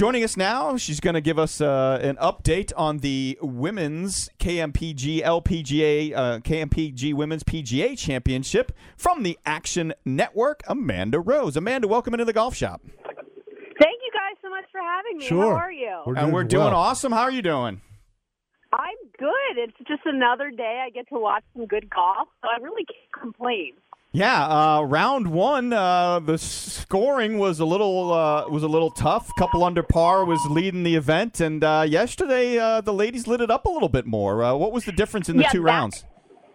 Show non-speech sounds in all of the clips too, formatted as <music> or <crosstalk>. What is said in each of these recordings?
Joining us now, she's going to give us uh, an update on the women's KMPG LPGA uh, KMPG Women's PGA Championship from the Action Network. Amanda Rose. Amanda, welcome into the golf shop. Thank you guys so much for having me. Sure. How are you? We're and we're doing well. awesome. How are you doing? I'm good. It's just another day. I get to watch some good golf, so I really can't complain. Yeah, uh, round one, uh, the scoring was a little uh, was a little tough. Couple under par was leading the event, and uh, yesterday uh, the ladies lit it up a little bit more. Uh, what was the difference in the Yeah, two that- rounds?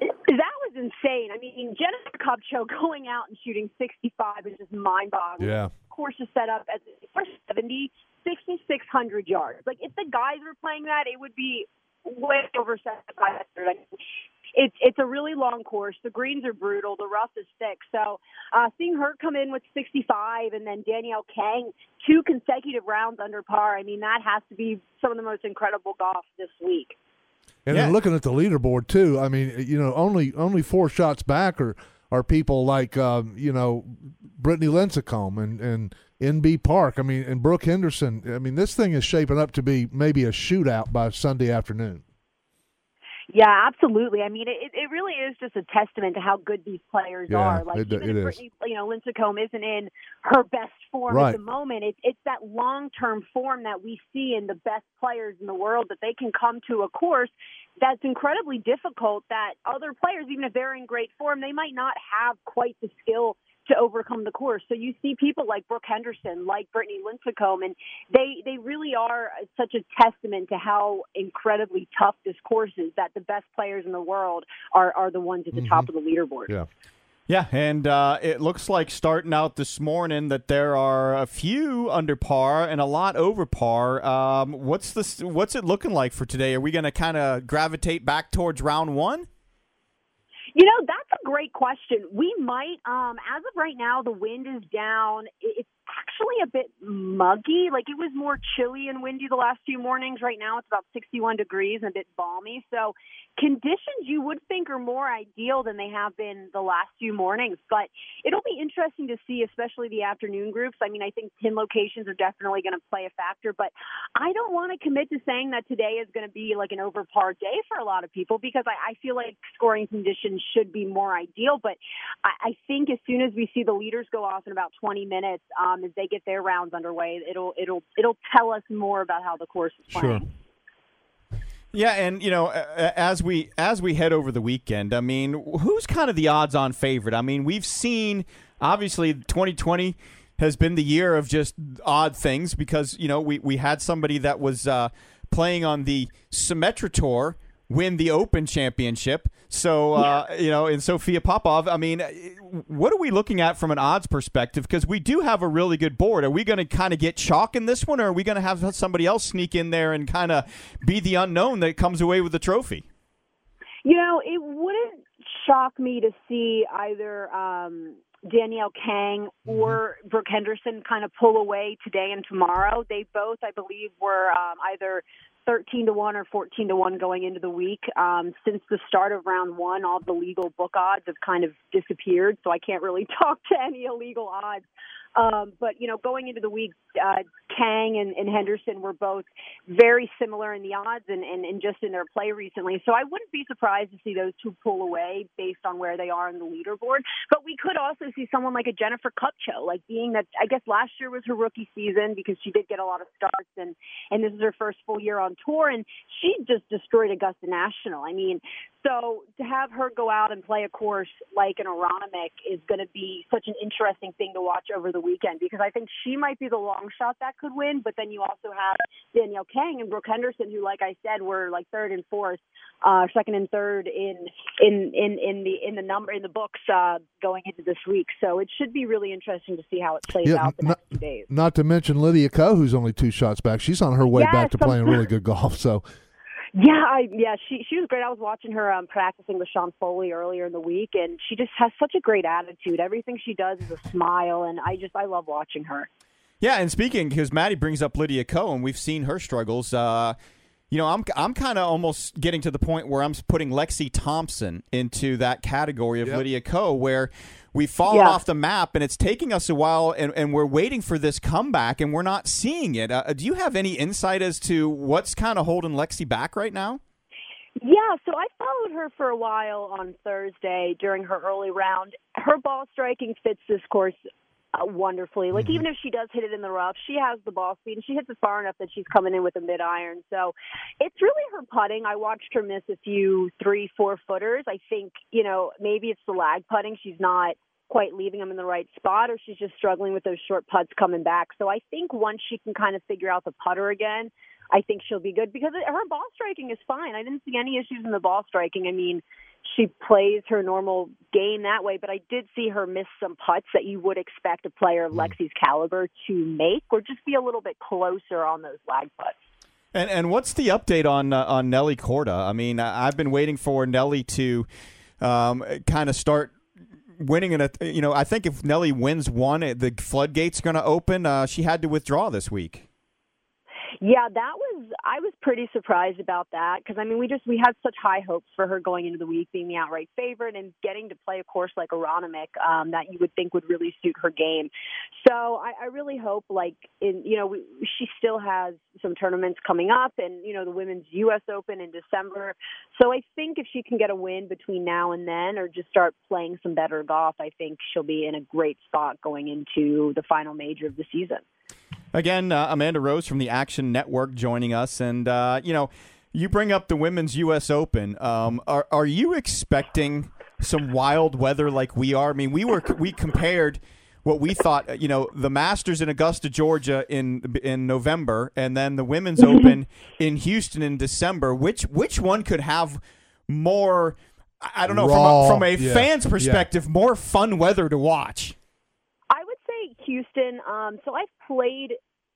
That was insane. I mean, Jennifer Kupcho <laughs> going out and shooting 65 is just mind-boggling. Yeah. course is set up as for 70, 6,600 yards. Like if the guys were playing that, it would be way over 7,500. I mean, it's it's a really long course. The greens are brutal. The rough is thick. So uh, seeing her come in with 65 and then Danielle Kang two consecutive rounds under par. I mean that has to be some of the most incredible golf this week. And Yeah. then looking at the leaderboard too, I mean, you know, only only four shots back are are people like um, you know Brittany Lincicome and and Inbee Park. I mean, and Brooke Henderson. I mean, this thing is shaping up to be maybe a shootout by Sunday afternoon. Yeah, absolutely. I mean, it, it really is just a testament to how good these players Yeah, are. Like it- even it if is. Brittany, you know, Lincicome isn't in her best form Right. at the moment, it's it's that long term form that we see in the best players in the world that they can come to a course that's incredibly difficult. That other players, even if they're in great form, they might not have quite the skill to overcome the course. So you see people like Brooke Henderson, like Brittany Lincicome, and they they really are such a testament to how incredibly tough this course is. That the best players in the world are are the ones at the top of the leaderboard. Yeah. Yeah, and uh, it looks like starting out this morning that there are a few under par and a lot over par. Um, what's this? What's it looking like for today? Are we going to kind of gravitate back towards round one? You know, that's a great question. We might, um, as of right now, the wind is down. It's actually a bit muggy. Like it was more chilly and windy the last few mornings. Right now, it's about 61 degrees and a bit balmy. So, conditions you would think are more ideal than they have been the last few mornings. But it'll be interesting to see, especially the afternoon groups. I mean, I think pin locations are definitely going to play a factor, but I don't want to commit to saying that today is going to be like an over par day for a lot of people because I, I feel like scoring conditions should be more ideal. But I, I think as soon as we see the leaders go off in about 20 minutes, um, as they get their rounds underway, it'll it'll it'll tell us more about how the course is playing. Sure. Yeah, and you know, as we as we head over the weekend, I mean, who's kind of the odds-on favorite? I mean, we've seen obviously 2020 has been the year of just odd things because you know we we had somebody that was uh, playing on the Symetra Tour win the Open Championship. So uh, you know, and Sophia Popov. I mean, what are we looking at from an odds perspective? Because we do have a really good board. Are we going to kind of get chalk in this one, or are we going to have somebody else sneak in there and kind of be the unknown that comes away with the trophy? You know, it wouldn't shock me to see either um, Danielle Kang or Brooke Henderson kind of pull away today and tomorrow. They both, I believe, were um, either 13 to 1 or 14 to 1 going into the week. Um, since the start of round one, all the legal book odds have kind of disappeared, so I can't really <laughs> talk to any illegal odds. Um, but you know, going into the week, uh, Kang and, and Henderson were both very similar in the odds and, and, and just in their play recently. So I wouldn't be surprised to see those two pull away based on where they are in the leaderboard. But we could also see someone like a Jennifer Kupcho, like being that I guess last year was her rookie season because she did get a lot of starts and and this is her first full year on tour and she just destroyed Augusta National. I mean, so have her go out and play a course like an Aronimink is going to be such an interesting thing to watch over the weekend because I think she might be the long shot that could win. But then you also have Danielle Kang and Brooke Henderson, who, like I said, were like third and fourth, uh, second and third in in in in the in the number in the books uh, going into this week. So it should be really interesting to see how it plays Yeah, out the not- next few days. Not to mention Lydia Ko, who's only two shots back. She's on her way Yes, back to playing really good golf. So Yeah, I, yeah, she she was great. I was watching her um, practicing with Sean Foley earlier in the week, and she just has such a great attitude. Everything she does is a smile, and I just I love watching her. Yeah, and speaking because Maddie brings up Lydia and we've seen her struggles. Uh, You know, I'm I'm kind of almost getting to the point where I'm putting Lexi Thompson into that category of Yep. Lydia Ko, where we've fallen Yeah. off the map, and it's taking us a while, and, and we're waiting for this comeback, and we're not seeing it. Uh, do you have any insight as to what's kind of holding Lexi back right now? Yeah, so I followed her for a while on Thursday during her early round. Her ball striking fits this course uh, wonderfully. Like even if she does hit it in the rough, she has the ball speed and she hits it far enough that she's coming in with a mid iron. So it's really her putting. I watched her miss a few three, four footers. I think you know maybe it's the lag putting. She's not quite leaving them in the right spot, or she's just struggling with those short putts coming back. So I think once she can kind of figure out the putter again, I think she'll be good because her ball striking is fine. I didn't see any issues in the ball striking. I mean, she plays her normal game that way, but I did see her miss some putts that you would expect a player of Lexi's caliber to make, or just be a little bit closer on those lag putts. And and what's the update on uh, on Nelly Korda? I mean, I've been waiting for Nelly to um, kind of start winning in a. You know, I think if Nelly wins one, the floodgates going to open. Uh, she had to withdraw this week. Yeah, that was I was pretty surprised about that because I mean we just we had such high hopes for her going into the week being the outright favorite and getting to play a course like Aronimink um, that you would think would really suit her game. So I, I really hope like in you know we, she still has some tournaments coming up and you know the women's U.S. Open in December. So I think if she can get a win between now and then or just start playing some better golf, I think she'll be in a great spot going into the final major of the season. Again, uh, Amanda Rose from the Action Network joining us, and uh, you know, you bring up the Women's U.S. Open. Um, are are you expecting some wild weather like we are? I mean, we were we compared what we thought, you know, the Masters in Augusta, Georgia in in November, and then the Women's Open in Houston in December. Which which one could have more? I don't know Raw, from a, from a yeah, fan's yeah. perspective, more fun weather to watch. Houston. Um, so I've played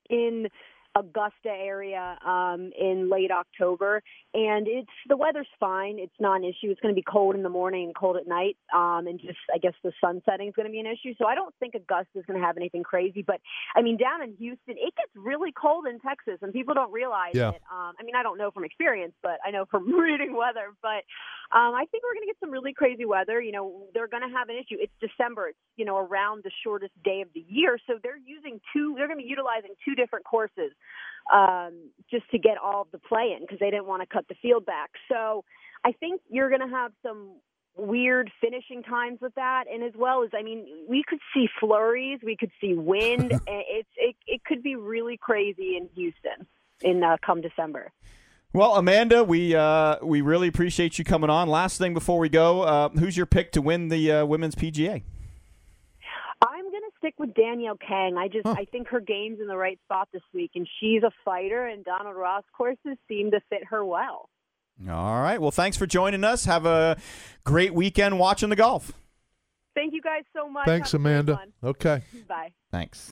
in Augusta area um, in late October, and it's the weather's fine. It's not an issue. It's going to be cold in the morning and cold at night, um, and just I guess the sun setting is going to be an issue. So I don't think Augusta is going to have anything crazy. But I mean, down in Houston, it gets really cold in Texas, and people don't realize Yeah. it. Um, I mean, I don't know from experience, but I know from <laughs> reading weather. But um, I think we're going to get some really crazy weather. You know, they're going to have an issue. It's December. It's you know around the shortest day of the year, so they're using two. They're going to be utilizing two different courses um, just to get all of the play in because they didn't want to cut the field back. So I think you're going to have some weird finishing times with that, and as well as I mean, we could see flurries, we could see wind. <laughs> it's it it could be really crazy in Houston in uh, come December. Well, Amanda, we uh, we really appreciate you coming on. Last thing before we go, uh, who's your pick to win the uh, women's PGA? I'm going to stick with Danielle Kang. I just I think her game's in the right spot this week, and she's a fighter, and Donald Ross courses seem to fit her well. All right. Well, thanks for joining us. Have a great weekend watching the golf. Thank you guys so much. Thanks, Have Amanda. Okay. Bye. Thanks.